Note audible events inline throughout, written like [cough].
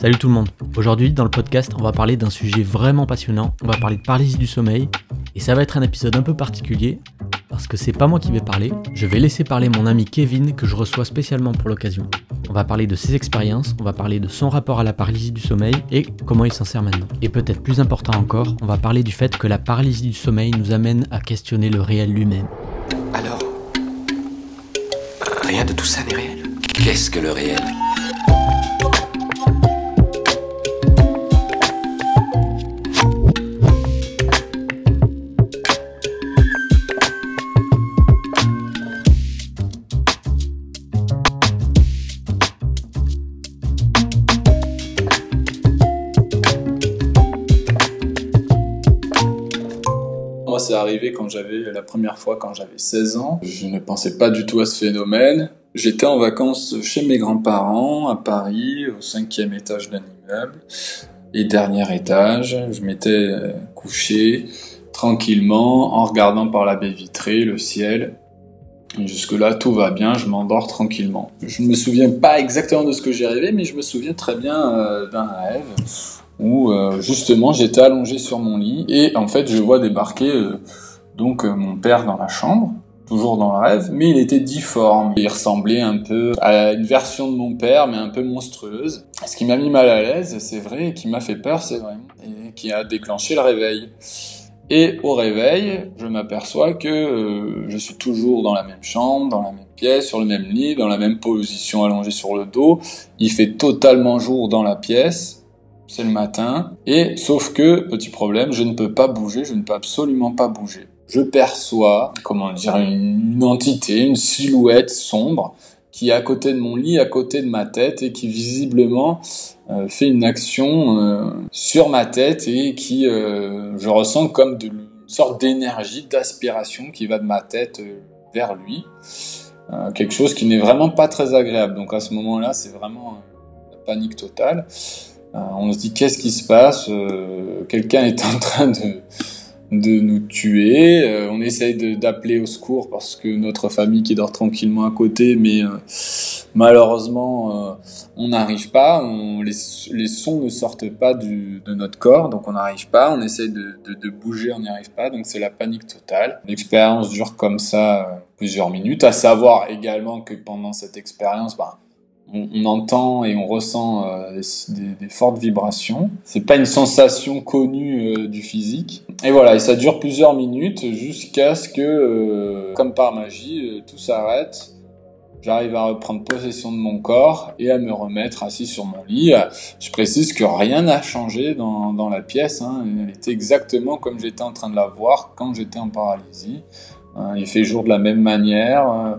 Salut tout le monde. Aujourd'hui, dans le podcast, on va parler d'un sujet vraiment passionnant. On va parler de paralysie du sommeil. Et ça va être un épisode un peu particulier parce que c'est pas moi qui vais parler. Je vais laisser parler mon ami Kevin que je reçois spécialement pour l'occasion. On va parler de ses expériences, on va parler de son rapport à la paralysie du sommeil et comment il s'en sert maintenant. Et peut-être plus important encore, on va parler du fait que la paralysie du sommeil nous amène à questionner le réel lui-même. Alors Rien de tout ça n'est réel? Qu'est-ce que le réel? Arrivé quand j'avais la première fois quand j'avais 16 ans. Je ne pensais pas du tout à ce phénomène. J'étais en vacances chez mes grands-parents à Paris, au cinquième étage d'un immeuble. Et dernier étage, je m'étais euh, couché tranquillement en regardant par la baie vitrée le ciel. Jusque-là, tout va bien, je m'endors tranquillement. Je ne me souviens pas exactement de ce que j'ai rêvé, mais je me souviens très bien euh, d'un rêve où euh, justement j'étais allongé sur mon lit et en fait je vois débarquer euh, donc euh, mon père dans la chambre toujours dans le rêve mais il était difforme. Il ressemblait un peu à une version de mon père mais un peu monstrueuse. Ce qui m'a mis mal à l'aise c'est vrai et qui m'a fait peur c'est vrai et qui a déclenché le réveil. Et au réveil, je m'aperçois que euh, je suis toujours dans la même chambre, dans la même pièce, sur le même lit, dans la même position allongée sur le dos. Il fait totalement jour dans la pièce c'est le matin, et sauf que, petit problème, je ne peux pas bouger, je ne peux absolument pas bouger. Je perçois, comment dire, une entité, une silhouette sombre qui est à côté de mon lit, à côté de ma tête, et qui visiblement euh, fait une action euh, sur ma tête et qui, euh, je ressens comme une sorte d'énergie, d'aspiration qui va de ma tête vers lui. Quelque chose qui n'est vraiment pas très agréable. Donc à ce moment-là, c'est vraiment la panique totale. Euh, on se dit qu'est-ce qui se passe euh, Quelqu'un est en train de, de nous tuer. Euh, on essaye d'appeler au secours parce que notre famille qui dort tranquillement à côté, mais malheureusement on n'arrive pas. Les, les, sons ne sortent pas de notre corps, donc on n'arrive pas. On essaye de, de, de bouger, on n'y arrive pas. Donc c'est la panique totale. L'expérience dure comme ça plusieurs minutes. À savoir également que pendant cette expérience, bah, on, entend et on ressent euh, des, fortes vibrations. C'est pas une sensation connue euh, du physique. Et voilà, et ça dure plusieurs minutes jusqu'à ce que, euh, comme par magie, tout s'arrête. J'arrive à reprendre possession de mon corps et à me remettre assis sur mon lit. Je précise que rien n'a changé dans, dans la pièce. Hein. Elle était exactement comme j'étais en train de la voir quand j'étais en paralysie. Hein, il fait jour de la même manière,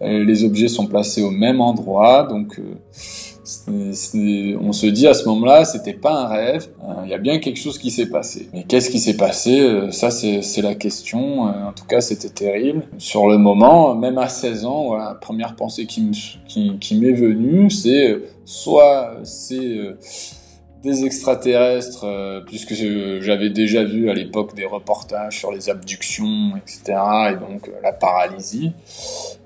euh, les objets sont placés au même endroit, donc euh, on se dit à ce moment-là, c'était pas un rêve, euh, il y a bien quelque chose qui s'est passé. Mais qu'est-ce qui s'est passé Ça, c'est la question. en tout cas, c'était terrible. Sur le moment, même à 16 ans, voilà, la première pensée qui m'est venue, c'est soit c'est des extraterrestres, euh, puisque j'avais déjà vu à l'époque des reportages sur les abductions, etc., et donc euh, la paralysie.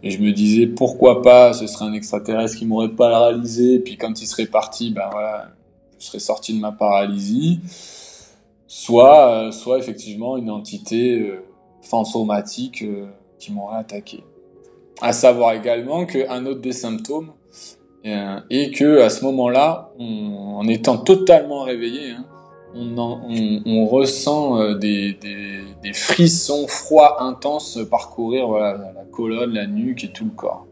Et je me disais, pourquoi pas, ce serait un extraterrestre qui m'aurait paralysé, puis quand il serait parti, ben voilà, je serais sorti de ma paralysie. Soit, euh, soit effectivement une entité fantomatique euh, qui m'aurait attaqué. À savoir également qu'un autre des symptômes, et que à ce moment-là, en étant totalement réveillé, hein, on, en, on, on, ressent euh, des, frissons froids intenses parcourir la colonne, la nuque et tout le corps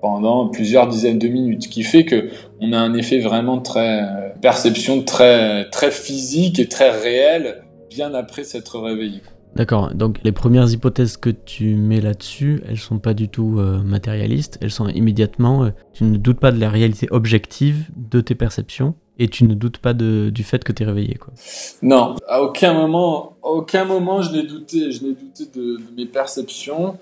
pendant plusieurs dizaines de minutes, ce qui fait que on a un effet vraiment très euh, perception très très physique et très réel bien après s'être réveillé. D'accord, donc les premières hypothèses que tu mets là-dessus, elles sont pas du tout euh, matérialistes, elles sont immédiatement, euh, tu ne doutes pas de la réalité objective de tes perceptions et tu ne doutes pas du fait que tu es réveillé. Non, à aucun moment, aucun moment je n'ai douté, de, mes perceptions.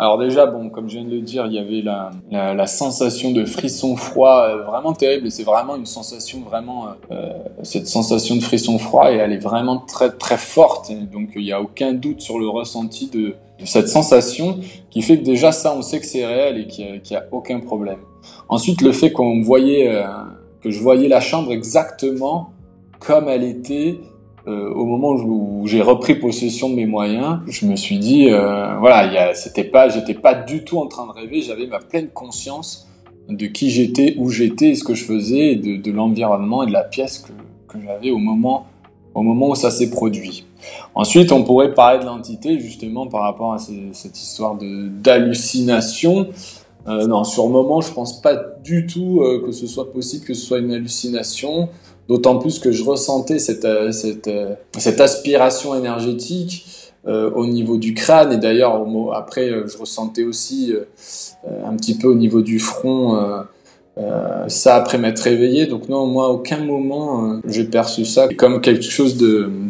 Alors déjà, bon, comme je viens de le dire, il y avait la, la, la sensation de frisson froid euh, vraiment terrible c'est vraiment une sensation vraiment, euh, cette sensation de frisson froid et elle est vraiment très très forte. Donc il n'y a aucun doute sur le ressenti de, de, cette sensation qui fait que déjà ça, on sait que c'est réel et qu'il n'y a, aucun problème. Ensuite, le fait qu'on voyait, euh, que je voyais la chambre exactement comme elle était euh, au moment où, j'ai repris possession de mes moyens. Je me suis dit, euh, voilà, c'était pas, j'étais pas du tout en train de rêver. J'avais ma pleine conscience de qui j'étais, où j'étais, ce que je faisais, de, l'environnement et de la pièce que, que j'avais au moment, au moment où ça s'est produit. Ensuite, on pourrait parler de l'entité justement par rapport à cette histoire d'hallucination. Euh, non, sur le moment, je pense pas du tout euh, que ce soit possible que ce soit une hallucination. D'autant plus que je ressentais cette, euh, euh, aspiration énergétique euh, au niveau du crâne. Et d'ailleurs, après, je ressentais aussi un petit peu au niveau du front. ça après m'être réveillé. Donc non, moi, à aucun moment, j'ai perçu ça comme quelque chose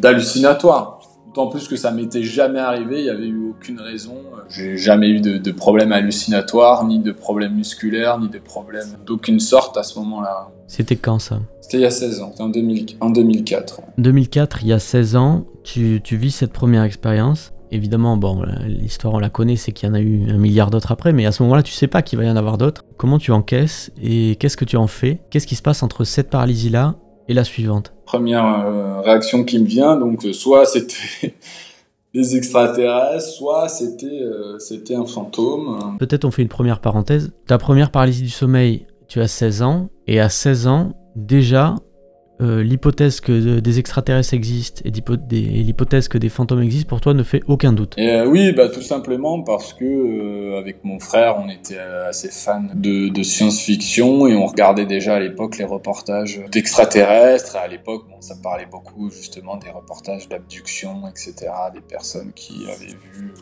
d'hallucinatoire. D'autant plus que ça m'était jamais arrivé, il n'y avait eu aucune raison. J'ai jamais eu de, de problème hallucinatoire, ni de problème musculaire, ni de problème d'aucune sorte à ce moment-là. C'était quand ça? C'était il y a 16 ans, en, 2000, en 2004. 2004, il y a 16 ans, tu, tu vis cette première expérience. Évidemment, bon, l'histoire on la connaît, c'est qu'il y en a eu un milliard d'autres après, mais à ce moment-là, tu sais pas qu'il va y en avoir d'autres. Comment tu encaisses et qu'est-ce que tu en fais? Qu'est-ce qui se passe entre cette paralysie-là et la suivante Première euh, réaction qui me vient, donc euh, soit c'était [laughs] des extraterrestres, soit c'était euh, c'était un fantôme. Peut-être on fait une première parenthèse. Ta première paralysie du sommeil, tu as 16 ans, et à 16 ans, déjà, euh, l'hypothèse que des extraterrestres existent et, l'hypothèse que des fantômes existent pour toi ne fait aucun doute. Euh, oui, bah tout simplement parce que euh, avec mon frère, on était assez fans de, de science-fiction et on regardait déjà à l'époque les reportages d'extraterrestres. À l'époque, bon, ça parlait beaucoup justement des reportages d'abduction, etc., des personnes qui avaient vu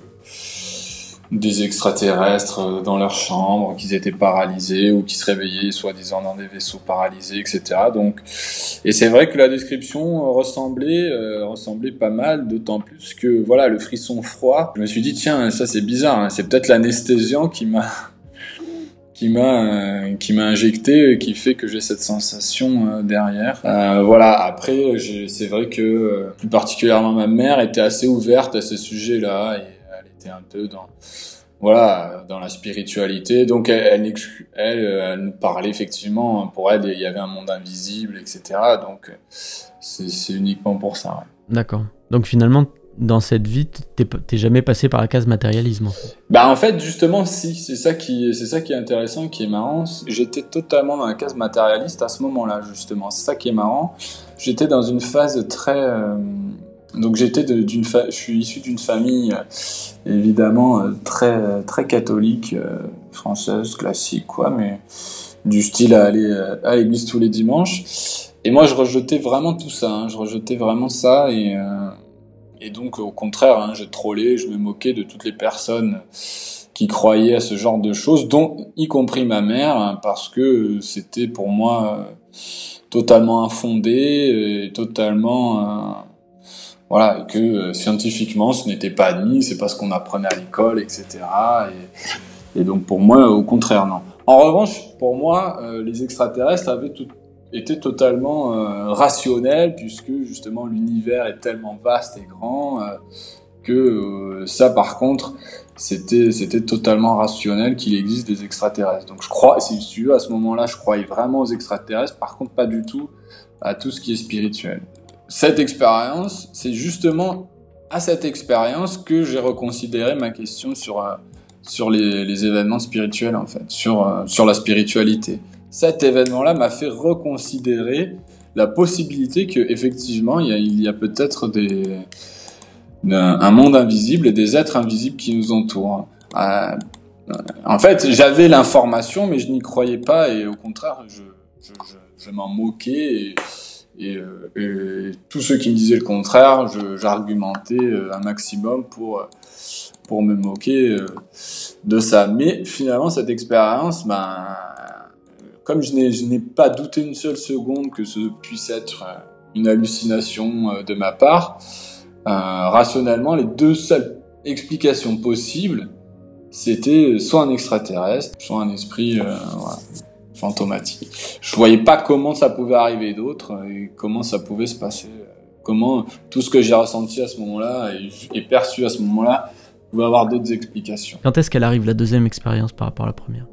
des extraterrestres euh, dans leur chambre, qu'ils étaient paralysés ou qui se réveillaient soi-disant dans des vaisseaux paralysés, etc. Donc, et c'est vrai que la description ressemblait, euh, ressemblait pas mal, d'autant plus que voilà le frisson froid. Je me suis dit tiens ça c'est bizarre, hein. c'est peut-être l'anesthésiant qui m'a [laughs] qui m'a euh, qui m'a injecté qui fait que j'ai cette sensation derrière. voilà. Après, c'est vrai que plus particulièrement ma mère était assez ouverte à ce sujet-là et un peu dans voilà dans la spiritualité donc elle elle, elle, nous parlait effectivement pour elle il y avait un monde invisible etc donc c'est uniquement pour ça d'accord donc finalement dans cette vie, t'es jamais passé par la case matérialisme. En fait. Bah en fait justement si, c'est ça qui c'est ça qui est intéressant, qui est marrant. J'étais totalement dans la case matérialiste à ce moment-là justement. C'est ça qui est marrant. J'étais dans une phase très euh, donc j'étais d'une je suis issu d'une famille euh, évidemment euh, très très catholique euh, française classique quoi mais du style à aller à l'église tous les dimanches et moi je rejetais vraiment tout ça hein. je rejetais vraiment ça et donc au contraire hein, je trollais je me moquais de toutes les personnes qui croyaient à ce genre de choses dont y compris ma mère hein, parce que c'était pour moi totalement infondé totalement voilà, que euh, scientifiquement ce n'était pas admis, c'est pas ce qu'on apprenait à l'école, etc. Et, donc pour moi, au contraire, non. En revanche, pour moi, euh, les extraterrestres avaient été totalement euh, rationnels, puisque justement l'univers est tellement vaste et grand que ça, par contre, c'était c'était totalement rationnel qu'il existe des extraterrestres. Donc je crois, si tu veux, à ce moment-là, je croyais vraiment aux extraterrestres, par contre pas du tout à tout ce qui est spirituel cette expérience, c'est justement à cette expérience que j'ai reconsidéré ma question sur, euh, sur les, événements spirituels, en fait, sur, euh, sur la spiritualité. Cet événement-là m'a fait reconsidérer la possibilité que effectivement il y a, peut-être des un, monde invisible et des êtres invisibles qui nous entourent. Euh, en fait, j'avais l'information, mais je n'y croyais pas et au contraire, je, je, m'en moquais. Euh, et, tous ceux qui me disaient le contraire, j'argumentais euh, un maximum pour, euh, pour me moquer de ça. Mais finalement, cette expérience, ben, comme je n'ai pas douté une seule seconde que ce puisse être une hallucination de ma part, rationnellement, les deux seules explications possibles, c'était soit un extraterrestre, soit un esprit fantomatique. Je voyais pas comment ça pouvait arriver d'autre et comment ça pouvait se passer. Comment tout ce que j'ai ressenti à ce moment-là et, perçu à ce moment-là pouvait avoir d'autres explications. Quand est-ce qu'elle arrive la deuxième expérience par rapport à la première?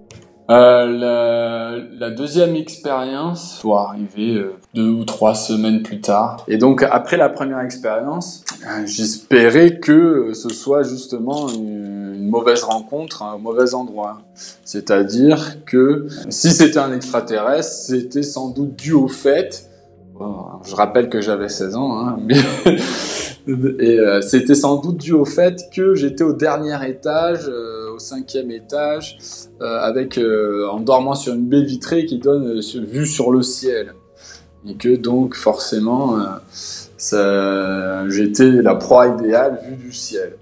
Euh, la, la deuxième expérience doit arriver euh, deux ou trois semaines plus tard. Et donc après la première expérience, euh, j'espérais que ce soit justement une, une mauvaise rencontre à un mauvais endroit. C'est-à-dire que si c'était un extraterrestre, c'était sans doute dû au fait je rappelle que j'avais 16 ans, hein, [laughs] et euh, c'était sans doute dû au fait que j'étais au dernier étage, euh, au cinquième étage, euh, avec en dormant sur une baie vitrée qui donne vue sur le ciel, et que donc forcément j'étais la proie idéale vue du ciel,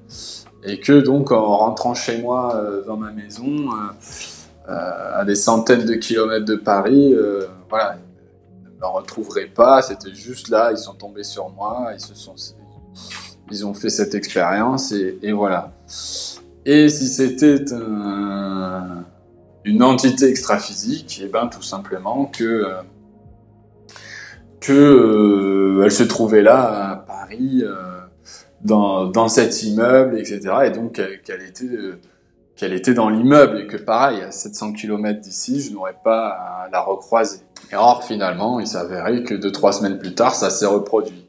et que donc en rentrant chez moi euh, dans ma maison, euh, euh, à des centaines de kilomètres de Paris, voilà ne me retrouverai pas. C'était juste là, ils sont tombés sur moi, ils ils ont fait cette expérience et, voilà. Et si c'était un- une entité extra-physique, et ben tout simplement que que se trouvait là à Paris, dans, cet immeuble, etc. Et donc qu'elle était euh, qu'elle était dans l'immeuble et que pareil, à 700 km d'ici, je n'aurais pas à la recroiser. Et or, finalement, il s'avérait que deux, trois semaines plus tard, ça s'est reproduit.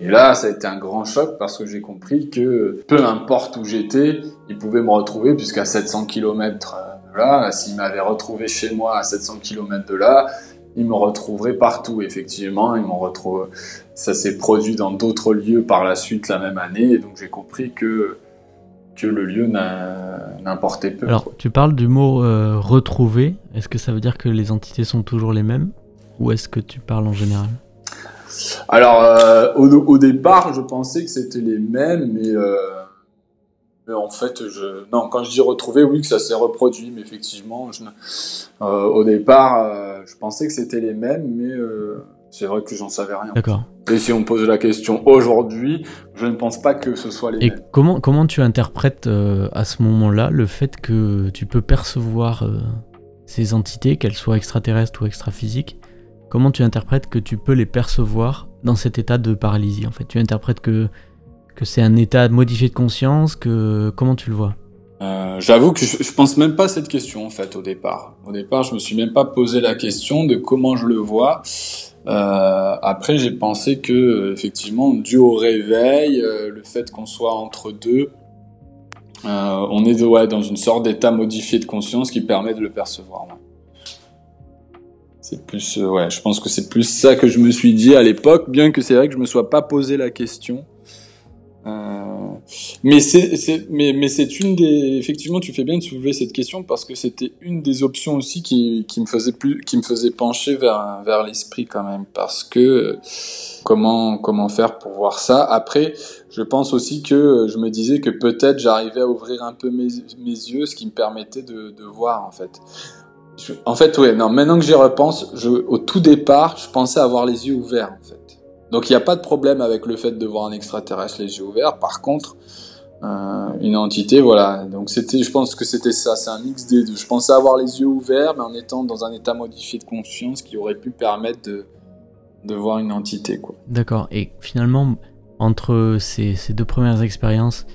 Et là, ça a été un grand choc parce que j'ai compris que peu importe où j'étais, il pouvait me retrouver puisqu'à 700 km de là, s'il m'avait retrouvé chez moi à 700 km de là, il me retrouverait partout. Effectivement, il m'en retrouve. Ça s'est produit dans d'autres lieux par la suite la même année, et donc j'ai compris que que le lieu n'importait peu. Alors, tu parles du mot euh, retrouver. Est-ce que ça veut dire que les entités sont toujours les mêmes Ou est-ce que tu parles en général? Alors, euh, au, au départ, je pensais que c'était les mêmes, mais, euh, mais en fait, je... non, quand je dis retrouver, oui, que ça s'est reproduit, mais effectivement, je... euh, au départ, euh, je pensais que c'était les mêmes, mais euh, c'est vrai que j'en savais rien. D'accord. Et si on pose la question aujourd'hui, je ne pense pas que ce soit les Et mêmes. comment, comment tu interprètes euh, à ce moment-là le fait que tu peux percevoir euh, ces entités, qu'elles soient extraterrestres ou extraphysiques Comment tu interprètes que tu peux les percevoir dans cet état de paralysie En fait, tu interprètes que, que c'est un état modifié de conscience que comment tu le vois? Euh, J'avoue que je, je pense même pas à cette question en fait au départ. Au départ, je me suis même pas posé la question de comment je le vois. Euh, après, j'ai pensé que effectivement, dû au réveil, euh, le fait qu'on soit entre deux, on est ouais, dans une sorte d'état modifié de conscience qui permet de le percevoir. C'est plus, ouais, je pense que c'est plus ça que je me suis dit à l'époque, bien que c'est vrai que je me sois pas posé la question. Euh, mais c'est, une des, effectivement, tu fais bien de soulever cette question parce que c'était une des options aussi qui, me faisait pencher vers, l'esprit quand même parce que comment, faire pour voir ça? Après, je pense aussi que je me disais que peut-être j'arrivais à ouvrir un peu mes, yeux, ce qui me permettait de, voir en fait. En fait, ouais, non, maintenant que j'y repense, au tout départ, je pensais avoir les yeux ouverts en fait. Donc il n'y a pas de problème avec le fait de voir un extraterrestre les yeux ouverts. Par contre, euh, une entité, voilà. Donc c'était, je pense que c'était ça, c'est un mix des deux. Je pensais avoir les yeux ouverts, mais en étant dans un état modifié de conscience qui aurait pu permettre de, voir une entité, quoi. D'accord. Et finalement, entre ces, ces deux premières expériences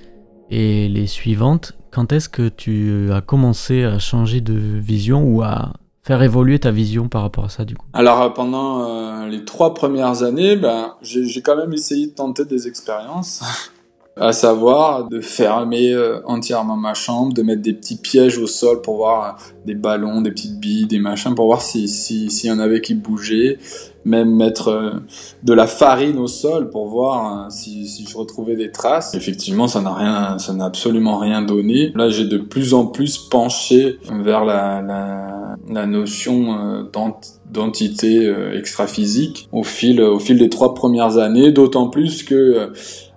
et les suivantes, quand est-ce que tu as commencé à changer de vision ou à faire évoluer ta vision par rapport à ça du coup Alors euh, pendant euh, les trois premières années, ben, j'ai j'ai quand même essayé de tenter des expériences. [laughs] à savoir de fermer euh, entièrement ma chambre, de mettre des petits pièges au sol pour voir euh, des ballons, des petites billes, des machins, pour voir si si s'il y en avait qui bougeaient, même mettre euh, de la farine au sol pour voir si, si je retrouvais des traces. Effectivement, ça n'a rien, ça n'a absolument rien donné. Là, j'ai de plus en plus penché vers la la, la notion d'ent- d'entité extra-physique au fil au fil des trois premières années, d'autant plus que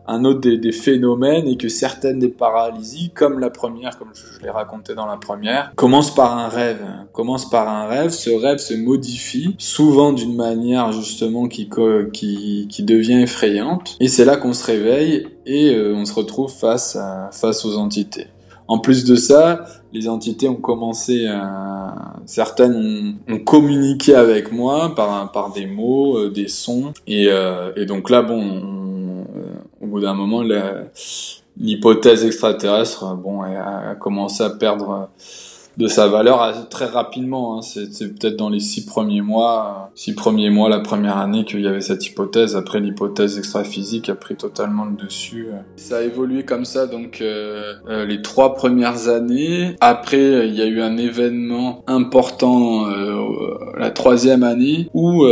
un autre des, phénomènes est que certaines des paralysies, comme la première, comme je, l'ai raconté dans la première, commencent par un rêve. Commencent par un rêve. Ce rêve se modifie, souvent d'une manière justement qui, qui, devient effrayante. Et c'est là qu'on se réveille et euh, on se retrouve face, face aux entités. En plus de ça, les entités ont commencé à... Certaines ont, communiqué avec moi par, par des mots, euh, des sons. Et, euh, et donc là, bon, on- euh, au bout d'un moment, l'hypothèse extraterrestre, bon, a, commencé à perdre de sa valeur très rapidement. Hein. C'est peut-être dans les six premiers mois, six premiers mois, la première année qu'il y avait cette hypothèse. Après, l'hypothèse extra-physique a pris totalement le dessus. Ça a évolué comme ça, donc euh, euh, les trois premières années. Après, il y a eu un événement important euh, la troisième année où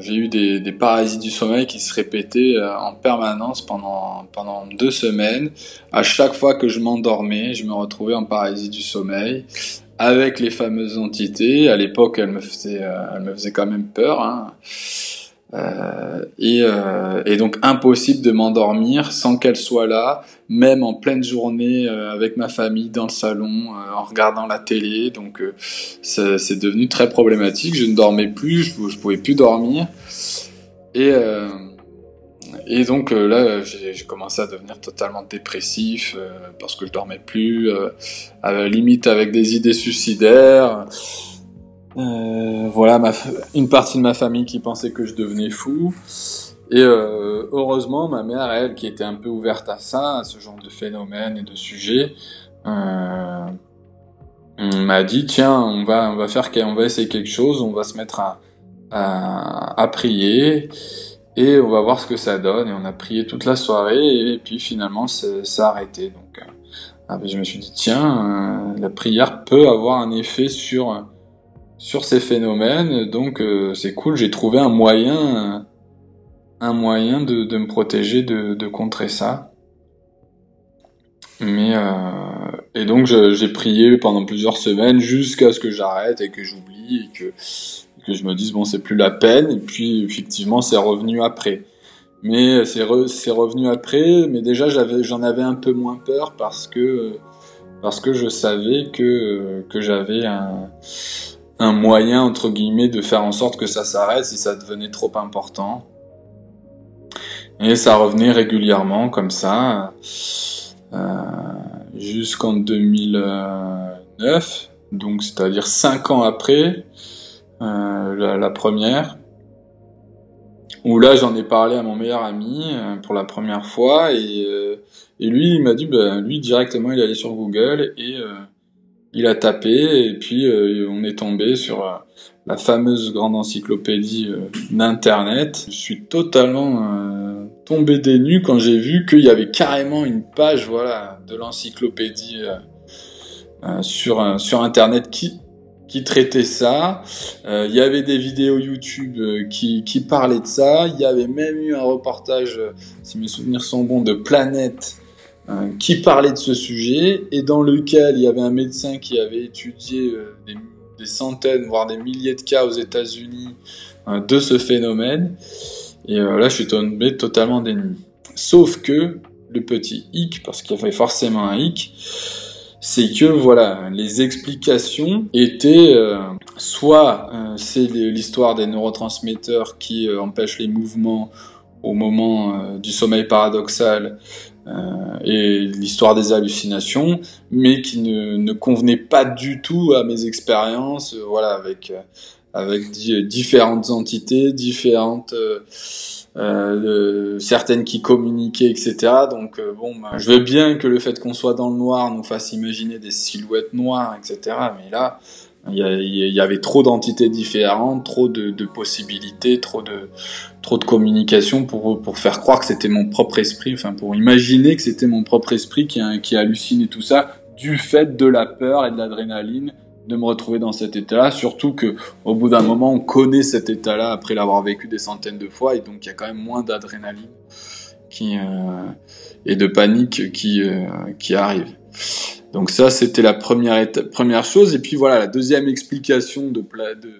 j'ai eu des, des, parasites du sommeil qui se répétaient en permanence pendant pendant deux semaines. À chaque fois que je m'endormais, je me retrouvais en paralysie du sommeil avec les fameuses entités. À l'époque, elles me faisaient, euh, elles me faisaient quand même peur. Hein. Euh, et, euh, et, donc impossible de m'endormir sans qu'elle soit là, même en pleine journée euh, avec ma famille dans le salon, en regardant la télé. Donc c'est devenu très problématique. Je ne dormais plus, je, je pouvais plus dormir. Et et donc là, j'ai commencé à devenir totalement dépressif parce que je dormais plus, à la limite avec des idées suicidaires. Voilà, ma, une partie de ma famille qui pensait que je devenais fou. Et heureusement, ma mère, elle, qui était un peu ouverte à ça, à ce genre de phénomène et de sujet, m'a dit tiens, on va, on va faire, on va essayer quelque chose, on va se mettre à, à, à prier et on va voir ce que ça donne. Et on a prié toute la soirée et puis finalement ça a arrêté. Donc euh, ah, ben, je me suis dit tiens, euh, la prière peut avoir un effet sur sur ces phénomènes. Donc euh, c'est cool. J'ai trouvé un moyen un moyen de, de me protéger de, de contrer ça. Mais et donc j'ai prié pendant plusieurs semaines jusqu'à ce que j'arrête et que j'oublie et que que je me dise bon c'est plus la peine et puis effectivement c'est revenu après mais c'est c'est revenu après mais déjà j'en avais un peu moins peur parce que parce que je savais que que j'avais un un moyen entre guillemets de faire en sorte que ça s'arrête si ça devenait trop important. Et ça revenait régulièrement comme ça euh, jusqu'en 2009 donc c'est-à-dire cinq ans après euh, la, première, où là j'en ai parlé à mon meilleur ami euh, pour la première fois et, euh, et lui il m'a dit ben lui directement il est allé sur Google et il a tapé et puis on est tombé sur la fameuse grande encyclopédie d'internet. Je suis totalement tombé des nues quand j'ai vu qu'il y avait carrément une page voilà de l'encyclopédie sur sur internet qui qui traitait ça. Euh, il y avait des vidéos YouTube euh, qui, qui parlaient de ça. Il y avait même eu un reportage, euh, si mes souvenirs sont bons, de Planète qui parlait de ce sujet et dans lequel il y avait un médecin qui avait étudié des, des, centaines, voire des milliers de cas aux États-Unis de ce phénomène. Et là, je suis tombé totalement dénu. Sauf que le petit hic, parce qu'il y avait forcément un hic, c'est que voilà, les explications étaient euh, soit euh, c'est l'histoire des neurotransmetteurs qui euh, empêchent les mouvements au moment du sommeil paradoxal et l'histoire des hallucinations, mais qui ne, convenait pas du tout à mes expériences, voilà, avec avec différentes entités, différentes euh, certaines qui communiquaient, etc. Donc euh, bon, bah, je veux bien que le fait qu'on soit dans le noir nous fasse imaginer des silhouettes noires, etc. Mais là, il y, avait trop d'entités différentes, trop de, possibilités, trop de trop de communication pour pour faire croire que c'était mon propre esprit, enfin pour imaginer que c'était mon propre esprit qui qui hallucinait tout ça du fait de la peur et de l'adrénaline de me retrouver dans cet état-là, surtout que au bout d'un moment, on connaît cet état-là après l'avoir vécu des centaines de fois, et donc il y a quand même moins d'adrénaline qui euh, et de panique qui euh, qui arrive. Donc ça, c'était la première première chose, et puis voilà, la deuxième explication de, de,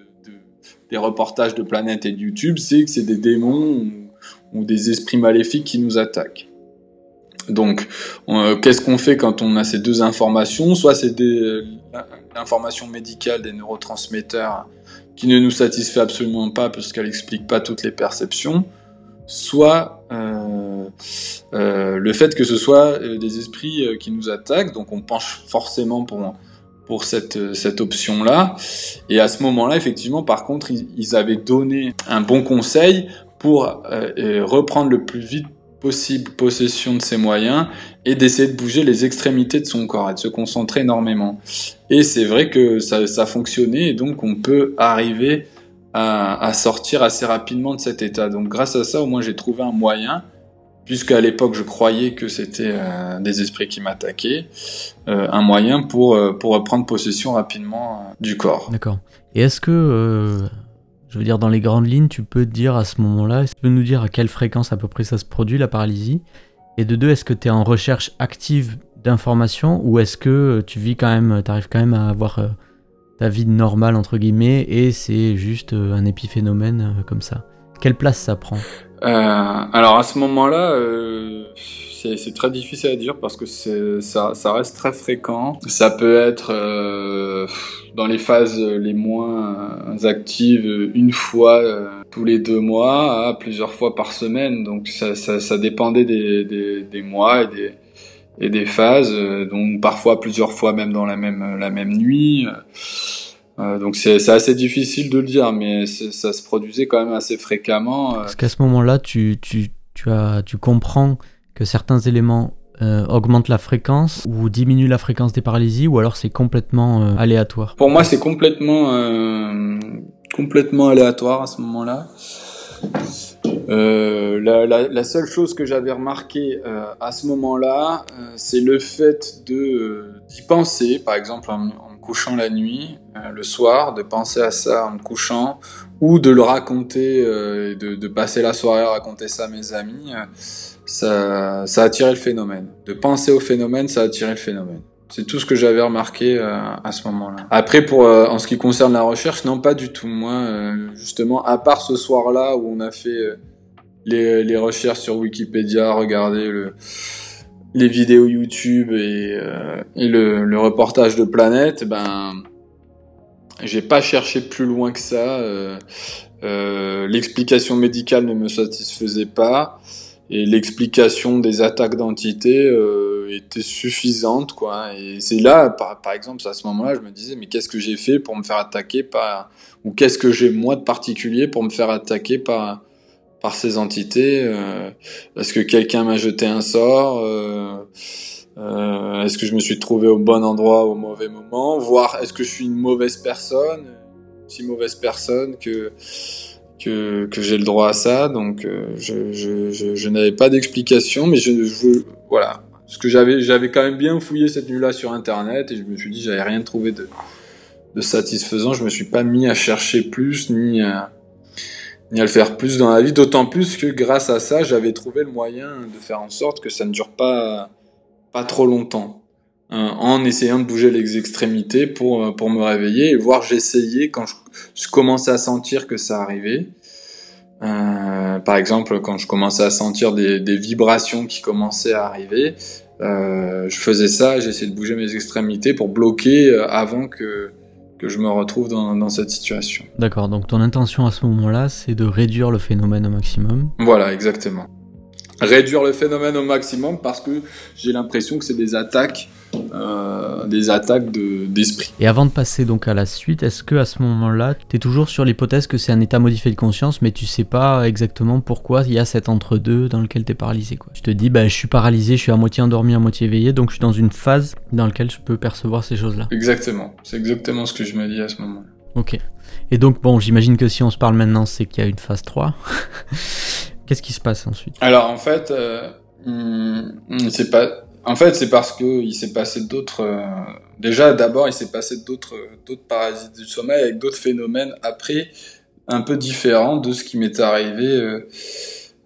des reportages de Planète et de YouTube, c'est que c'est des démons ou, des esprits maléfiques qui nous attaquent. Donc, qu'est-ce qu'on fait quand on a ces deux informations? Soit c'est des l'information médicale des neurotransmetteurs qui ne nous satisfait absolument pas parce qu'elle n'explique pas toutes les perceptions, soit euh, euh, le fait que ce soit euh, des esprits qui nous attaquent, donc on penche forcément pour pour cette, cette option-là. Et à ce moment-là, effectivement, par contre, ils, avaient donné un bon conseil pour reprendre le plus vite possible possession de ses moyens et d'essayer de bouger les extrémités de son corps et de se concentrer énormément. Et c'est vrai que ça, ça fonctionnait et donc on peut arriver à, à, sortir assez rapidement de cet état. Donc grâce à ça, au moins j'ai trouvé un moyen, puisqu'à l'époque je croyais que c'était euh, des esprits qui m'attaquaient, euh, un moyen pour, euh, pour reprendre possession rapidement du corps. D'accord. Et est-ce que, je veux dire, dans les grandes lignes, tu peux dire à ce moment-là, tu peux nous dire à quelle fréquence à peu près ça se produit, la paralysie? Et de deux, est-ce que tu es en recherche active d'informations ou est-ce que tu vis quand même, tu arrives quand même à avoir ta vie normale entre guillemets et c'est juste euh, un épiphénomène euh, comme ça Quelle place ça prend? Euh, Alors à ce moment-là, c'est très difficile à dire parce que ça, reste très fréquent. Ça peut être dans les phases les moins actives une fois tous les deux mois plusieurs fois par semaine. Donc ça, dépendait des, des mois et des et des phases, euh, donc parfois plusieurs fois même dans la même la même nuit. Euh, donc c'est assez difficile de le dire, mais ça se produisait quand même assez fréquemment. Parce qu'à ce moment-là, tu, tu, tu, as, tu comprends que certains éléments euh, augmentent la fréquence ou diminuent la fréquence des paralysies, ou alors c'est complètement euh, aléatoire Pour moi, c'est complètement, euh, complètement aléatoire à ce moment-là. Euh, la, la, la, seule chose que j'avais remarqué euh, à ce moment-là, euh, c'est le fait de euh, d'y penser, par exemple en, en, me couchant la nuit, euh, le soir, de penser à ça en me couchant, ou de le raconter, et de, de, passer la soirée à raconter ça à mes amis. ça, ça a attiré le phénomène. De penser au phénomène, ça a attiré le phénomène. C'est tout ce que j'avais remarqué euh, à ce moment-là. Après, pour euh, en ce qui concerne la recherche, non, pas du tout. Moi, euh, justement, à part ce soir-là où on a fait les, recherches sur Wikipédia, regarder le, les vidéos YouTube et, et le, reportage de Planète, ben, j'ai pas cherché plus loin que ça. L'explication médicale ne me satisfaisait pas et l'explication des attaques d'entités euh, était suffisante quoi et c'est là par, par exemple à ce moment-là je me disais mais qu'est-ce que j'ai fait pour me faire attaquer par ou qu'est-ce que j'ai moi de particulier pour me faire attaquer par par ces entités euh, est-ce que quelqu'un m'a jeté un sort euh, euh, est-ce que je me suis trouvé au bon endroit au mauvais moment voire est-ce que je suis une mauvaise personne si mauvaise personne que que, que j'ai le droit à ça, donc euh, je, je, je, je n'avais pas d'explication, mais je, je voilà, parce que j'avais j'avais quand même bien fouillé cette nuit-là sur internet et je me suis dit j'avais rien trouvé de, de satisfaisant, je me suis pas mis à chercher plus ni à, ni à le faire plus dans la vie, d'autant plus que grâce à ça j'avais trouvé le moyen de faire en sorte que ça ne dure pas pas trop longtemps. Euh, en essayant de bouger les extrémités pour, euh, pour me réveiller et voir j'essayais quand je, je, commençais à sentir que ça arrivait. Euh, par exemple, quand je commençais à sentir des, des vibrations qui commençaient à arriver, euh, je faisais ça, j'essayais de bouger mes extrémités pour bloquer euh, avant que, que je me retrouve dans, dans cette situation. D'accord, donc ton intention à ce moment-là, c'est de réduire le phénomène au maximum Voilà, exactement. Réduire le phénomène au maximum parce que j'ai l'impression que c'est des attaques euh, des attaques d'esprit. De, et avant de passer donc à la suite, est-ce que à ce moment-là, tu es toujours sur l'hypothèse que c'est un état modifié de conscience, mais tu sais pas exactement pourquoi il y a cet entre-deux dans lequel tu es paralysé quoi? Je te dis, bah, je suis paralysé, je suis à moitié endormi, à moitié éveillé, donc je suis dans une phase dans laquelle je peux percevoir ces choses-là. Exactement, c'est exactement ce que je me dis à ce moment-là. Ok. Et donc, bon, j'imagine que si on se parle maintenant, c'est qu'il y a une phase 3. [laughs] Qu'est-ce qui se passe ensuite? Alors en fait, euh, c'est pas en fait, c'est parce que il s'est passé d'autres. Euh, déjà, d'abord, il s'est passé d'autres d'autres parasites du sommeil avec d'autres phénomènes après un peu différents de ce qui m'était arrivé euh,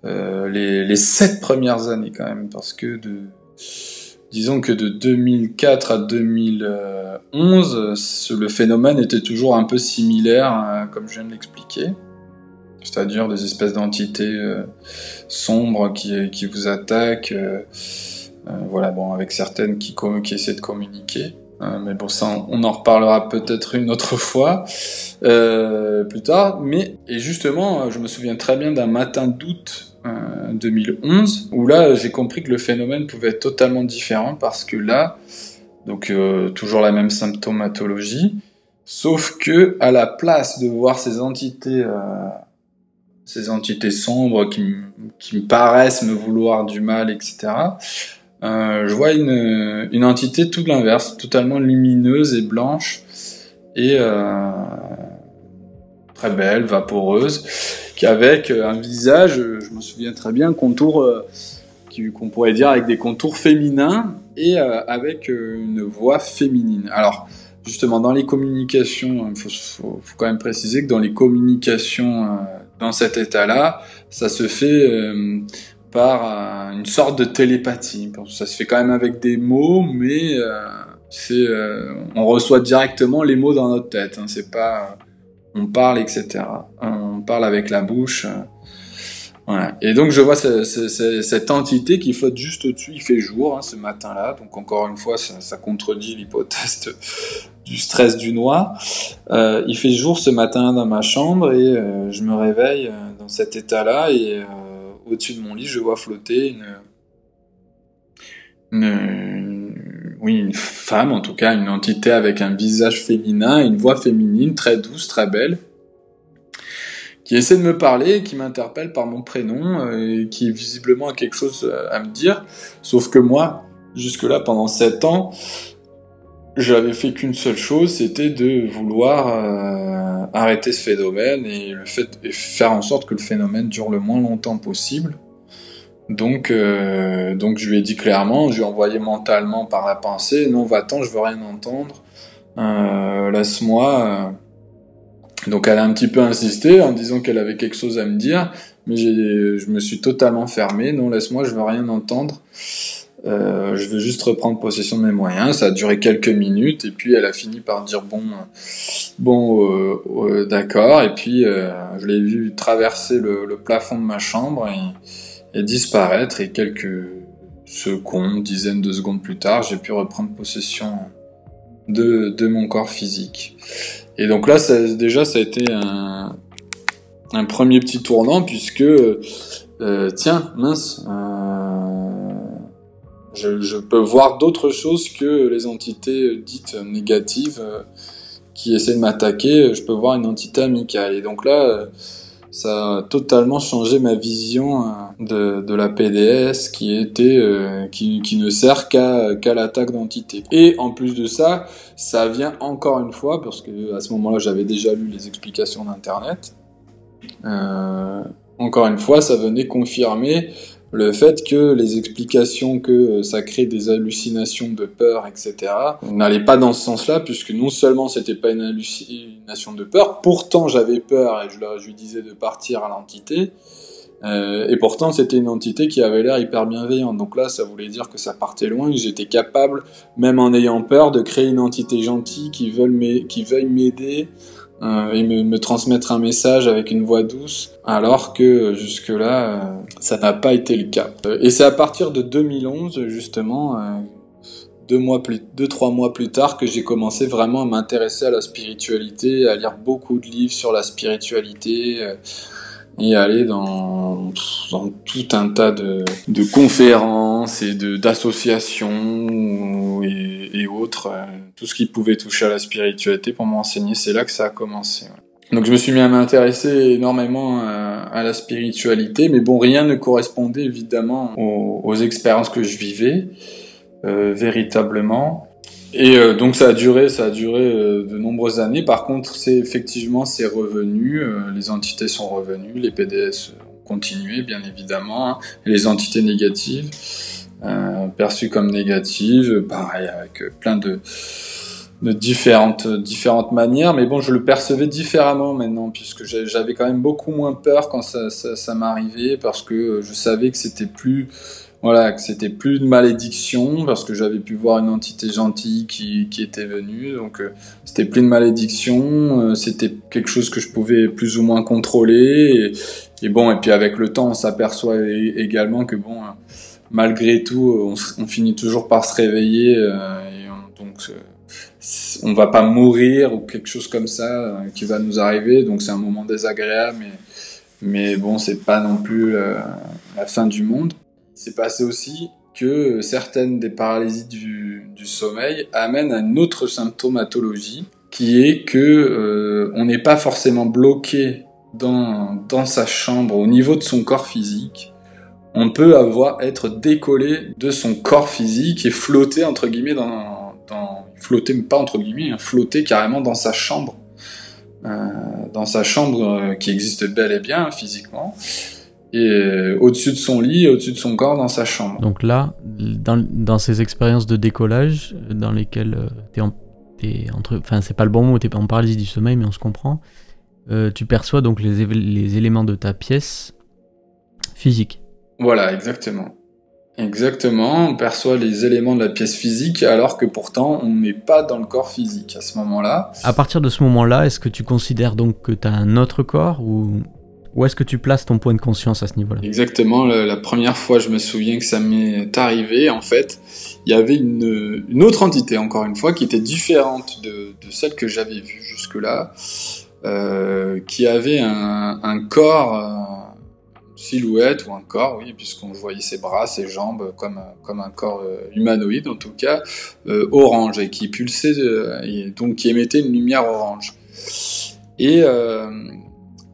euh, les, les sept premières années quand même, parce que de disons que de 2004 à 2011, le phénomène était toujours un peu similaire, comme je viens de l'expliquer. C'est-à-dire des espèces d'entités sombres qui, qui vous attaquent, voilà, bon, avec certaines qui, essaient de communiquer. Euh, mais bon, ça, on en reparlera peut-être une autre fois euh, plus tard. Mais et justement, je me souviens très bien d'un matin d'août 2011 où là, j'ai compris que le phénomène pouvait être totalement différent parce que là, donc toujours la même symptomatologie, sauf que à la place de voir ces entités ces entités sombres qui, qui me paraissent me vouloir du mal, etc. Euh, je vois une, entité tout l'inverse, totalement lumineuse et blanche et euh, très belle, vaporeuse, qui avec euh, un visage, je me souviens très bien, contour euh, qu'on pourrait dire avec des contours féminins et avec une voix féminine. Alors justement dans les communications, il faut, faut, quand même préciser que dans les communications dans cet état-là, ça se fait par une sorte de télépathie. Ça se fait quand même avec des mots, mais euh, euh, on reçoit directement les mots dans notre tête. Hein, c'est pas on parle, etc. On parle avec la bouche. euh. Et donc je vois ce- ce- ce- cette entité qui flotte juste au-dessus. Il fait jour hein, ce matin-là, donc encore une fois, ça, contredit l'hypothèse du stress du noir. Il fait jour ce matin dans ma chambre et je me réveille dans cet état-là et au-dessus de mon lit, je vois flotter une, une, oui, une femme, en tout cas une entité avec un visage féminin, une voix féminine très douce, très belle, qui essaie de me parler, qui m'interpelle par mon prénom, euh, et qui visiblement a quelque chose euh, à me dire. Sauf que moi, jusque-là, pendant sept ans, j'avais fait qu'une seule chose, c'était de vouloir euh, arrêter ce phénomène et le fait faire en sorte que le phénomène dure le moins longtemps possible. Donc, euh, donc je lui ai dit clairement, je lui ai envoyé mentalement par la pensée, non va-t'en, je veux rien entendre, euh, laisse-moi. euh. Donc elle a un petit peu insisté en disant qu'elle avait quelque chose à me dire, mais je me suis totalement fermé, non laisse-moi, je veux rien entendre. Euh, je veux juste reprendre possession de mes moyens. Ça a duré quelques minutes et puis elle a fini par dire bon, bon, euh, euh, d'accord. Et puis je l'ai vu traverser le, plafond de ma chambre et, disparaître. Et quelques secondes, dizaines de secondes plus tard, j'ai pu reprendre possession de, mon corps physique. Et donc là, déjà, ça a été un, premier petit tournant puisque tiens, mince. Je, je, peux voir d'autres choses que les entités dites négatives euh, qui essaient de m'attaquer. Je peux voir une entité amicale. Et donc là, euh, ça a totalement changé ma vision euh, de, de la PDS qui était qui, qui ne sert qu'à qu'à l'attaque d'entités. Et en plus de ça, ça vient encore une fois parce que à ce moment-là, j'avais déjà lu les explications d'internet. Euh, encore une fois, ça venait confirmer le fait que les explications que ça crée des hallucinations de peur, etc., n'allaient pas dans ce sens-là, puisque non seulement c'était pas une hallucination de peur, pourtant j'avais peur et je, lui disais de partir à l'entité, euh, et pourtant c'était une entité qui avait l'air hyper bienveillante. Donc là, ça voulait dire que ça partait loin, que j'étais capable, même en ayant peur, de créer une entité gentille qui qui veuille m'aider euh, et me, me, transmettre un message avec une voix douce, alors que jusque-là, euh, ça n'a pas été le cas. Et c'est à partir de 2011, justement, euh, deux mois plus, deux trois mois plus tard, que j'ai commencé vraiment à m'intéresser à la spiritualité, à lire beaucoup de livres sur la spiritualité. Euh, et aller dans, dans tout un tas de, de conférences et d'associations et, et, autres, euh, tout ce qui pouvait toucher à la spiritualité pour m'enseigner, c'est là que ça a commencé. Donc je me suis mis à m'intéresser énormément à, à, la spiritualité, mais bon, rien ne correspondait évidemment aux, aux expériences que je vivais euh, véritablement. Et euh, donc ça a duré, ça a duré euh, de nombreuses années. Par contre, c'est effectivement c'est revenu, euh, les entités sont revenues, les PDS ont continué bien évidemment, hein, les entités négatives perçues comme négatives, pareil avec plein de différentes différentes manières. Mais bon, je le percevais différemment maintenant puisque j'avais quand même beaucoup moins peur quand ça m'arrivait parce que je savais que c'était plus voilà, que c'était plus de malédiction parce que j'avais pu voir une entité gentille qui, qui était venue, donc euh, c'était plus de malédiction, euh, c'était quelque chose que je pouvais plus ou moins contrôler et, bon et puis avec le temps on s'aperçoit également que bon malgré tout on, on, finit toujours par se réveiller euh, et on, donc on va pas mourir ou quelque chose comme ça euh, qui va nous arriver donc c'est un moment désagréable mais bon c'est pas non plus euh, la fin du monde c'est passé aussi que certaines des paralysies du, sommeil amènent à une autre symptomatologie qui est que euh, on n'est pas forcément bloqué dans, sa chambre, au niveau de son corps physique, on peut avoir être décollé de son corps physique et flotter entre guillemets dans, flotter pas entre guillemets, hein, flotter carrément dans sa chambre, euh, dans sa chambre euh, qui existe bel et bien physiquement, et euh, au-dessus de son lit, au-dessus de son corps dans sa chambre. Donc là, dans, dans ces expériences de décollage dans lesquelles tu es, es, entre, enfin c'est pas le bon mot, t'es pas en paralysie du sommeil, mais on se comprend. tu perçois donc les, les éléments de ta pièce physique. Voilà, exactement. Exactement, on perçoit les éléments de la pièce physique alors que pourtant on n'est pas dans le corps physique à ce moment-là. À partir de ce moment-là, est-ce que tu considères donc que tu as un autre corps ou, où est-ce que tu places ton point de conscience à ce niveau-là Exactement, la, première fois je me souviens que ça m'est arrivé, en fait, il y avait une, une, autre entité, encore une fois, qui était différente de, de celle que j'avais vue jusque-là, euh, qui avait un, un corps... Euh, silhouette ou un corps, oui, puisqu'on voyait ses bras, ses jambes comme, comme un corps euh, humanoïde en tout cas, euh, orange et qui pulsait, euh, et donc qui émettait une lumière orange. Et,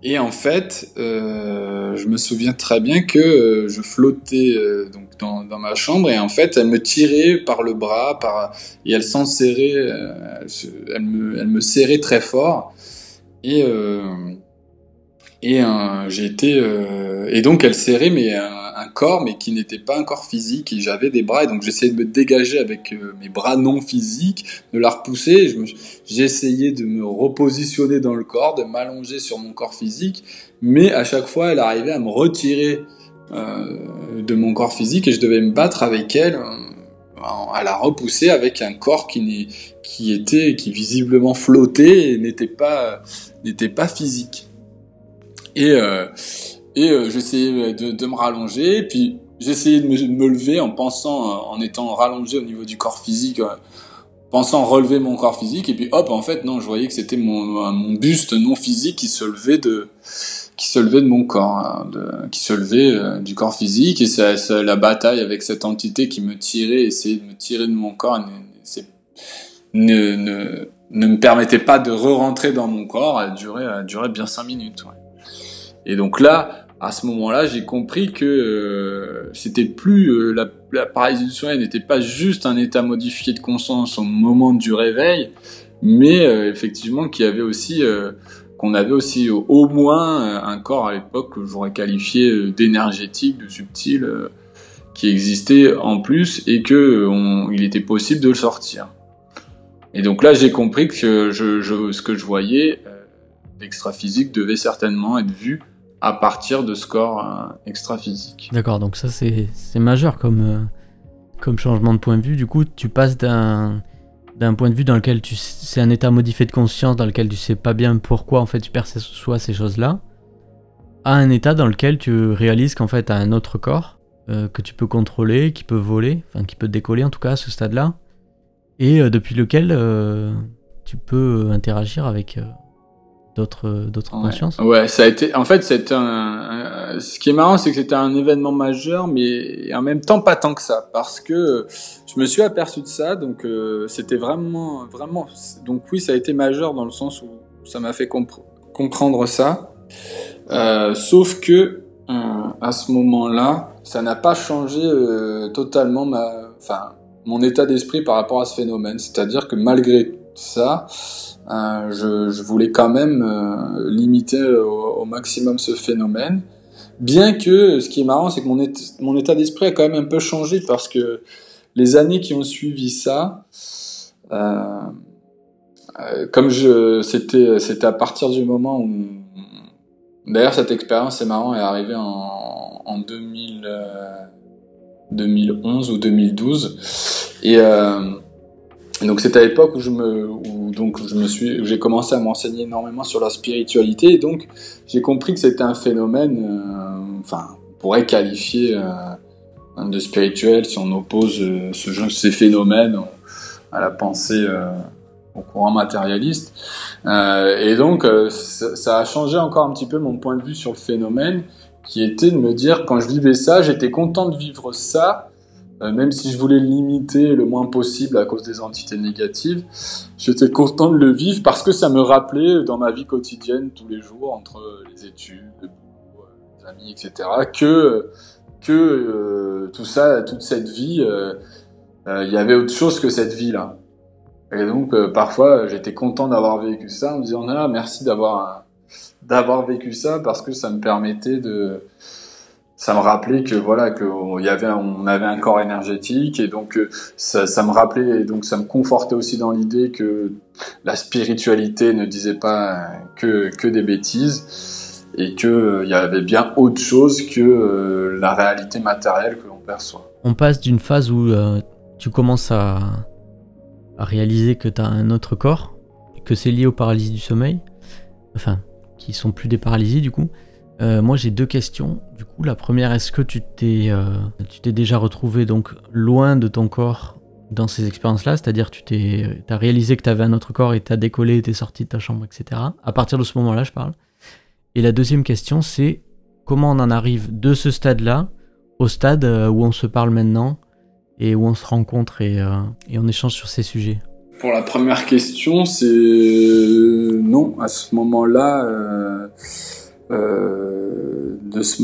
et en fait, je me souviens très bien que je flottais donc dans, ma chambre et en fait, elle me tirait par le bras, par et elle s'en serrait, elle, me, elle me serrait très fort. Et et euh, j'ai été euh, et donc elle serrait mais corps mais qui n'était pas un corps physique et j'avais des bras et donc j'essayais de me dégager avec euh, mes bras non physiques de la repousser j'essayais de me repositionner dans le corps de m'allonger sur mon corps physique mais à chaque fois elle arrivait à me retirer euh, de mon corps physique et je devais me battre avec elle à la repousser avec un corps qui, qui était qui visiblement flottait et n'était pas n'était pas physique. Et, euh, euh, j'essayais de, me rallonger, puis j'essayais de me, lever en pensant, euh, en étant rallongé au niveau du corps physique, pensant relever mon corps physique, et puis hop, en fait, non, je voyais que c'était mon, buste non physique qui se levait de, qui se levait de mon corps, hein, qui se levait euh, du corps physique, et ça, la bataille avec cette entité qui me tirait, essayait de me tirer de mon corps, ne, ne, ne me permettait pas de re-rentrer dans mon corps, elle durait, durait bien cinq minutes. Ouais. Et donc là, à ce moment-là, j'ai compris que euh, c'était plus euh, la, la, paralysie du sommeil n'était pas juste un état modifié de conscience au moment du réveil, mais euh, effectivement qu'il y avait aussi euh, qu'on avait aussi au moins un corps à l'époque que j'aurais qualifié d'énergétique, de subtil, qui existait en plus et que il était possible de le sortir. Et donc là, j'ai compris que ce que je voyais, l'extra-physique devait certainement être vu à partir de scores euh, extra-physiques. D'accord, donc ça c'est majeur comme, euh, comme changement de point de vue. Du coup, tu passes d'un point de vue dans lequel tu c'est un état modifié de conscience dans lequel tu sais pas bien pourquoi en fait tu perçois ces choses-là à un état dans lequel tu réalises qu'en fait tu as un autre corps euh, que tu peux contrôler, qui peut voler, enfin qui peut décoller en tout cas à ce stade-là et depuis lequel tu peux interagir avec d'autres d'autres consciences. Ouais ça a été en fait c'est un, ce qui est marrant c'est que c'était un événement majeur mais en même temps pas tant que ça parce que je me suis aperçu de ça donc euh, c'était vraiment vraiment donc oui ça a été majeur dans le sens où ça m'a fait comprendre ça. Euh, sauf que euh, à ce moment-là ça n'a pas changé euh, totalement ma enfin mon état d'esprit par rapport à ce phénomène. C'est-à-dire que malgré ça euh, je, voulais quand même euh, limiter au, maximum ce phénomène. Bien que ce qui est marrant, c'est que mon, état, mon état d'esprit a quand même un peu changé parce que les années qui ont suivi ça, euh comme je, c'était, c'était à partir du moment où, d'ailleurs cette expérience, c'est marrant, est arrivée en, en 2000, 2011 ou 2012 et donc c'est à l'époque où je me où donc je me suis j'ai commencé à m'enseigner énormément sur la spiritualité. Et donc j'ai compris que c'était un phénomène euh, enfin on pourrait qualifier euh, de spirituel si on oppose euh, ce genre ces phénomènes à la pensée au courant matérialiste. Et donc ça, a changé encore un petit peu mon point de vue sur le phénomène qui était de me dire quand je vivais ça j'étais content de vivre ça même si je voulais le limiter le moins possible à cause des entités négatives, j'étais content de le vivre parce que ça me rappelait dans ma vie quotidienne tous les jours entre les études, boulot, les amis, etc. que que euh, tout ça, toute cette vie, euh, il y avait autre chose que cette vie là. Et donc parfois j'étais content d'avoir vécu ça en me disant ah merci d'avoir d'avoir vécu ça parce que ça me permettait de ça me rappelait que voilà y avait on avait un corps énergétique et donc euh, ça, me rappelait et donc ça me confortait aussi dans l'idée que la spiritualité ne disait pas que que des bêtises et que euh, il y avait bien autre chose que euh, la réalité matérielle que l'on perçoit. On passe d'une phase où tu commences à, réaliser que tu as un autre corps, que c'est lié aux paralysie du sommeil, enfin qui sont plus des paralysies du coup. Euh, moi j'ai deux questions. Du coup, la première, est-ce que tu t'es, euh, tu t'es déjà retrouvé donc loin de ton corps dans ces expériences-là? C'est-à-dire tu t'es, as réalisé que tu avais un autre corps et t'as décollé, t'es sorti de ta chambre, etc. À partir de ce moment-là, je parle. Et la deuxième question, c'est comment on en arrive de ce stade-là au stade euh, où on se parle maintenant et où on se rencontre et, et on échange sur ces sujets? Pour la première question, c'est non. À ce moment-là, euh, de ce,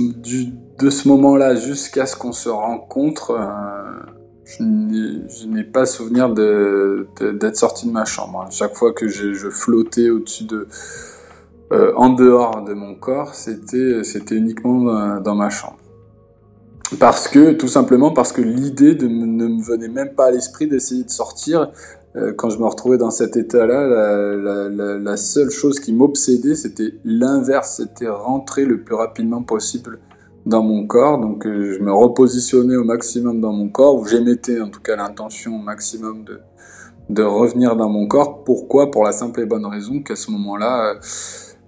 ce moment-là jusqu'à ce qu'on se rencontre, euh, je n'ai pas souvenir d'être sorti de ma chambre. Chaque fois que je, flottais au-dessus de, euh, en dehors de mon corps, c'était c'était uniquement dans, ma chambre. Parce que, tout simplement parce que l'idée ne me venait même pas à l'esprit d'essayer de sortir quand je me retrouvais dans cet état-là, la, seule chose qui m'obsédait, c'était l'inverse, c'était rentrer le plus rapidement possible dans mon corps. Donc euh, je me repositionnais au maximum dans mon corps, ou j'émettais en tout cas l'intention au maximum de, de revenir dans mon corps. Pourquoi? Pour la simple et bonne raison qu'à ce moment-là, euh,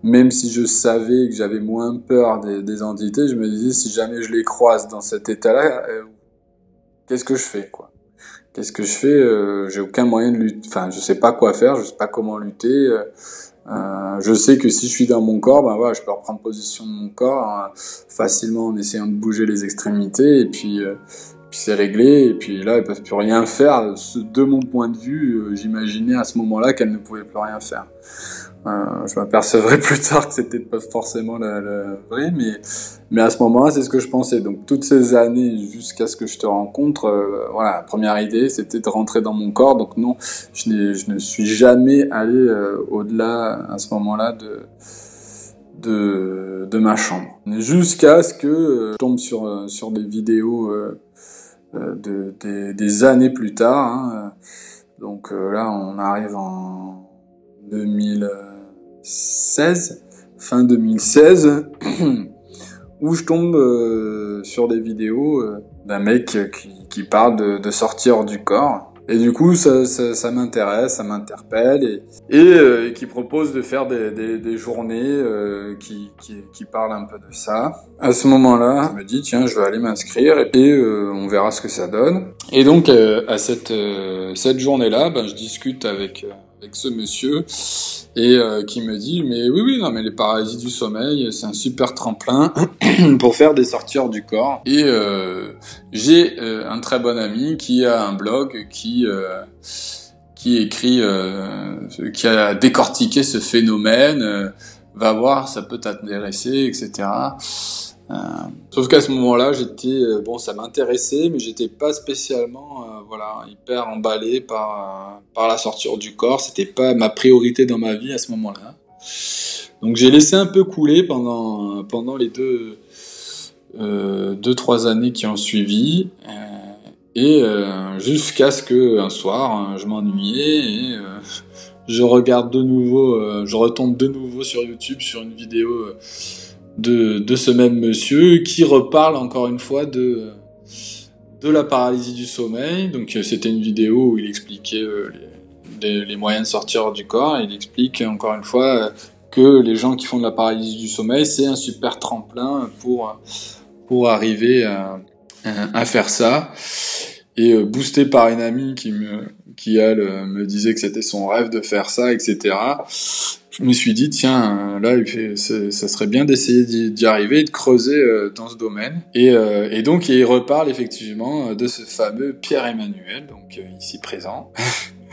même si je savais que j'avais moins peur des, des, entités, je me disais si jamais je les croise dans cet état-là, qu'est-ce que je fais quoi? Qu'est-ce que je fais euh, J'ai aucun moyen de lutter. Enfin, je sais pas quoi faire. Je sais pas comment lutter. Euh, euh, je sais que si je suis dans mon corps, ben voilà, je peux reprendre position de mon corps hein, facilement en essayant de bouger les extrémités et puis, puis c'est réglé. Et puis là, elles peuvent plus rien faire. De mon point de vue, j'imaginais à ce moment-là qu'elles ne pouvaient plus rien faire. Euh, je m'apercevrai [laughs] plus tard que c'était pas forcément la, vrai, mais, mais à ce moment-là, c'est ce que je pensais. Donc toutes ces années jusqu'à ce que je te rencontre, euh, voilà, la première idée, c'était de rentrer dans mon corps. Donc non, je, je ne suis jamais allé euh, au-delà à ce moment-là de, de, de ma chambre. Jusqu'à ce que je tombe sur, sur des vidéos de, des, années plus tard. Hein. Donc là, on arrive en 2016, fin 2016, [clears throat] où je tombe euh, sur des vidéos euh, d'un mec qui, parle de, de, sortir du corps. Et du coup, ça, m'intéresse, ça m'interpelle, et, et, euh, qui propose de faire des, journées qui, qui, parlent un peu de ça. À ce moment-là, je me dis, tiens, je vais aller m'inscrire, et, et on verra ce que ça donne. Et donc, à cette, cette journée-là, ben, je discute avec avec ce monsieur et euh, qui me dit mais oui oui non mais les paralysies du sommeil c'est un super tremplin [clears throat] pour faire des sorties du corps. Et euh, j'ai euh, un très bon ami qui a un blog qui qui écrit qui a décortiqué ce phénomène va voir ça peut t'intéresser etc euh, sauf qu'à ce moment-là, j'étais euh, bon, ça m'intéressait, mais j'étais pas spécialement euh, voilà hyper emballé par par la sortie du corps. C'était pas ma priorité dans ma vie à ce moment-là. Donc j'ai laissé un peu couler pendant pendant les deux deux trois années qui ont suivi. et jusqu'à ce que un soir, je m'ennuyais et [laughs] je regarde de nouveau, je retombe de nouveau sur YouTube sur une vidéo de, de ce même monsieur qui reparle encore une fois de, de la paralysie du sommeil. Donc euh, c'était une vidéo où il expliquait euh, les, moyens de sortir du corps. Il explique encore une fois euh, que les gens qui font de la paralysie du sommeil, c'est un super tremplin pour, pour arriver à, à faire ça. Et boosté par une amie qui me qui elle me disait que c'était son rêve de faire ça, etc. Je me suis dit tiens là ça serait bien d'essayer d'y arriver, de creuser dans ce domaine. Et, et donc il reparle effectivement de ce fameux Pierre Emmanuel, donc ici présent.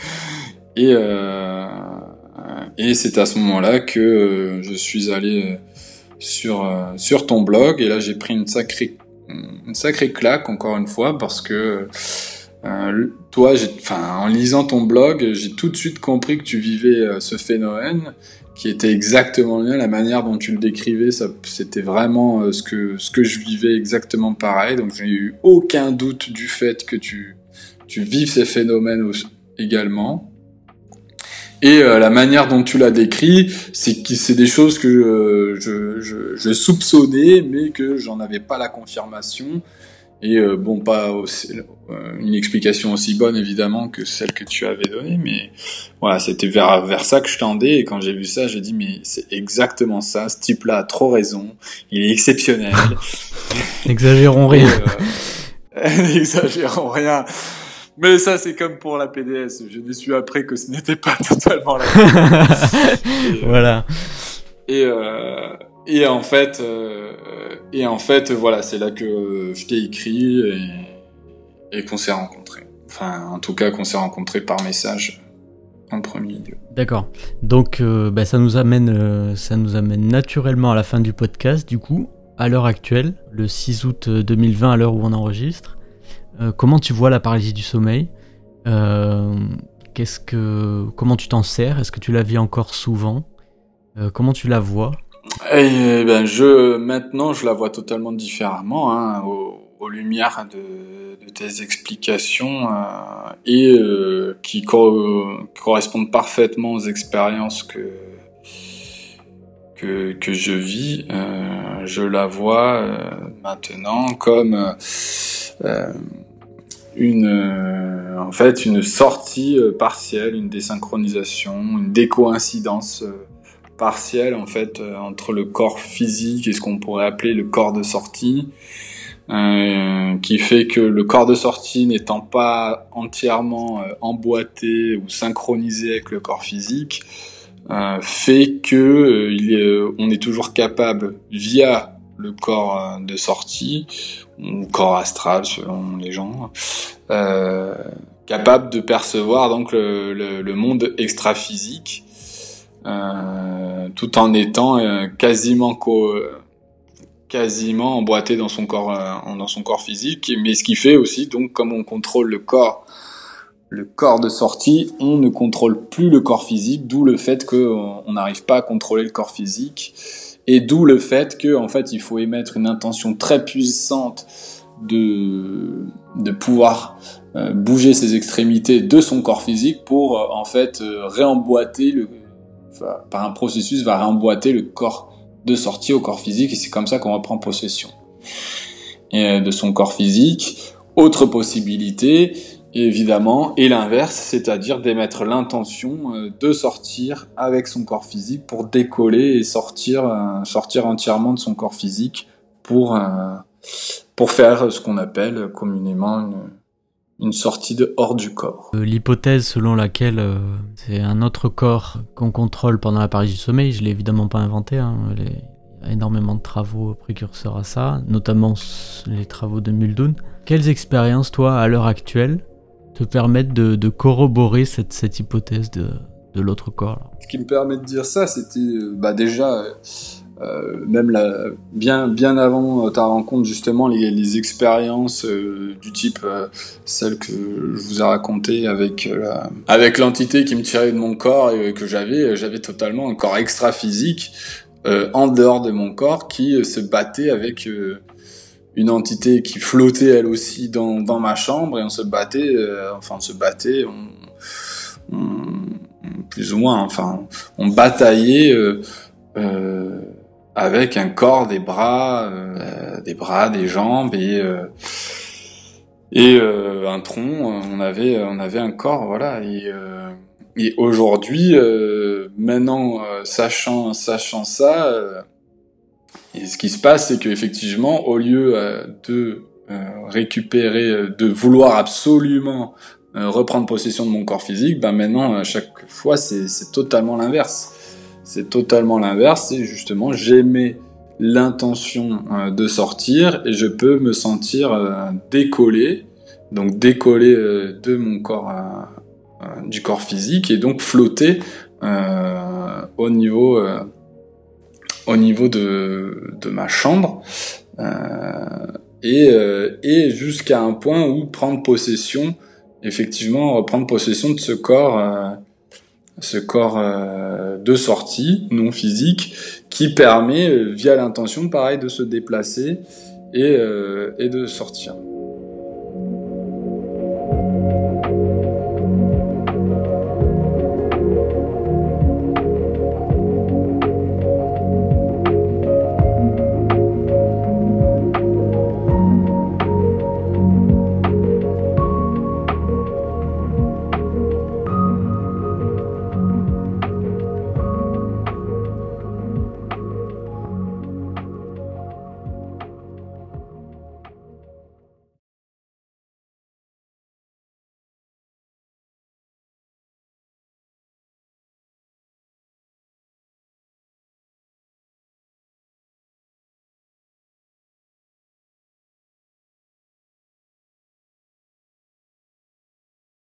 [laughs] et et c'est à ce moment-là que je suis allé sur sur ton blog et là j'ai pris une sacrée une sacrée claque encore une fois parce que euh, toi, enfin, en lisant ton blog, j'ai tout de suite compris que tu vivais euh, ce phénomène qui était exactement le mien, la manière dont tu le décrivais, c'était vraiment euh, ce que ce que je vivais exactement pareil. Donc j'ai eu aucun doute du fait que tu tu vives ces phénomènes également. Et euh, la manière dont tu l'as décrit, c'est que c'est des choses que je, je, je, soupçonnais, mais que j'en avais pas la confirmation. Et euh, bon, pas aussi, euh, une explication aussi bonne évidemment que celle que tu avais donnée, mais voilà, c'était vers vers ça que je tendais. Et quand j'ai vu ça, j'ai dit mais c'est exactement ça. Ce type-là a trop raison. Il est exceptionnel. [laughs] N'exagérons rien. [laughs] N'exagérons rien. Mais ça, c'est comme pour la PDS. Je n'ai su après que ce n'était pas [laughs] totalement la PDS. voilà. Et, euh, et en fait, euh, et en fait, voilà, c'est là que je t'ai écrit et, et qu'on s'est rencontrés. Enfin, en tout cas, qu'on s'est rencontrés par message en premier lieu. D'accord. Donc, euh, bah, ça nous amène, euh, ça nous amène naturellement à la fin du podcast. Du coup, à l'heure actuelle, le 6 août 2020, à l'heure où on enregistre. Euh, comment tu vois la paralysie du sommeil euh, Qu'est-ce que, comment tu t'en sers? Est-ce que tu la vis encore souvent? Euh, Comment tu la vois? Eh ben, je maintenant je la vois totalement différemment, hein, aux, lumières de, tes explications et qui correspondent parfaitement aux expériences que que, que je vis. je la vois maintenant comme une euh, en fait une sortie euh, partielle, une désynchronisation, une décoïncidence euh, partielle en fait entre le corps physique et ce qu'on pourrait appeler le corps de sortie, qui fait que le corps de sortie n'étant pas entièrement emboîté ou synchronisé avec le corps physique, fait que on est toujours capable via le corps de sortie ou corps astral selon les gens, euh, capable de percevoir donc le, le, monde extra-physique, euh, tout en étant euh, quasiment co quasiment emboîté dans son corps euh, dans son corps physique, mais ce qui fait aussi donc comme on contrôle le corps le corps de sortie, on ne contrôle plus le corps physique, d'où le fait qu'on n'arrive pas à contrôler le corps physique et d'où le fait que, en fait, il faut émettre une intention très puissante de, de pouvoir euh, bouger ses extrémités de son corps physique pour, euh, en fait, euh, réemboîter le, par un processus, va réemboîter le corps de sortie au corps physique et c'est comme ça qu'on reprend possession de son corps physique. Autre possibilité, évidemment, et l'inverse, c'est-à-dire d'émettre l'intention euh, de sortir avec son corps physique pour décoller et sortir, euh, sortir entièrement de son corps physique pour, euh, pour faire ce qu'on appelle communément une, une sortie de hors du corps. L'hypothèse selon laquelle c'est un autre corps qu'on contrôle pendant la paralysie du sommeil, je l'ai évidemment pas inventé. Hein, il y a énormément de travaux précurseurs à ça, notamment les travaux de Muldoon. Quelles expériences, toi, à l'heure actuelle, te permettre de, corroborer cette, hypothèse de, l'autre corps. Ce qui me permet de dire ça, c'était euh, bah déjà euh, même la, bien avant ta rencontre justement les, expériences euh, du type celle que je vous ai racontée avec avec l'entité qui me tirait de mon corps et que j'avais j'avais totalement un corps extra physique en dehors de mon corps qui se battait avec une entité qui flottait elle aussi dans, dans ma chambre et on se battait, euh, enfin on se battait, on, plus ou moins, enfin on bataillait euh, euh, avec un corps, des bras, des bras, des jambes et et un tronc. On avait on avait un corps, voilà. Et, et aujourd'hui, maintenant sachant sachant ça et ce qui se passe, c'est qu'effectivement, au lieu euh, de récupérer, de vouloir absolument reprendre possession de mon corps physique, ben maintenant, à chaque fois, c'est totalement l'inverse. C'est totalement l'inverse, c'est justement, j'aimais l'intention de sortir et je peux me sentir décollé, donc décollé de mon corps, du corps physique et donc flotter au niveau au niveau de, de ma chambre euh, et, euh, et jusqu'à un point où prendre possession, effectivement, reprendre possession de ce corps, euh, ce corps de sortie non physique qui permet, via l'intention, pareil, de se déplacer et, et de sortir.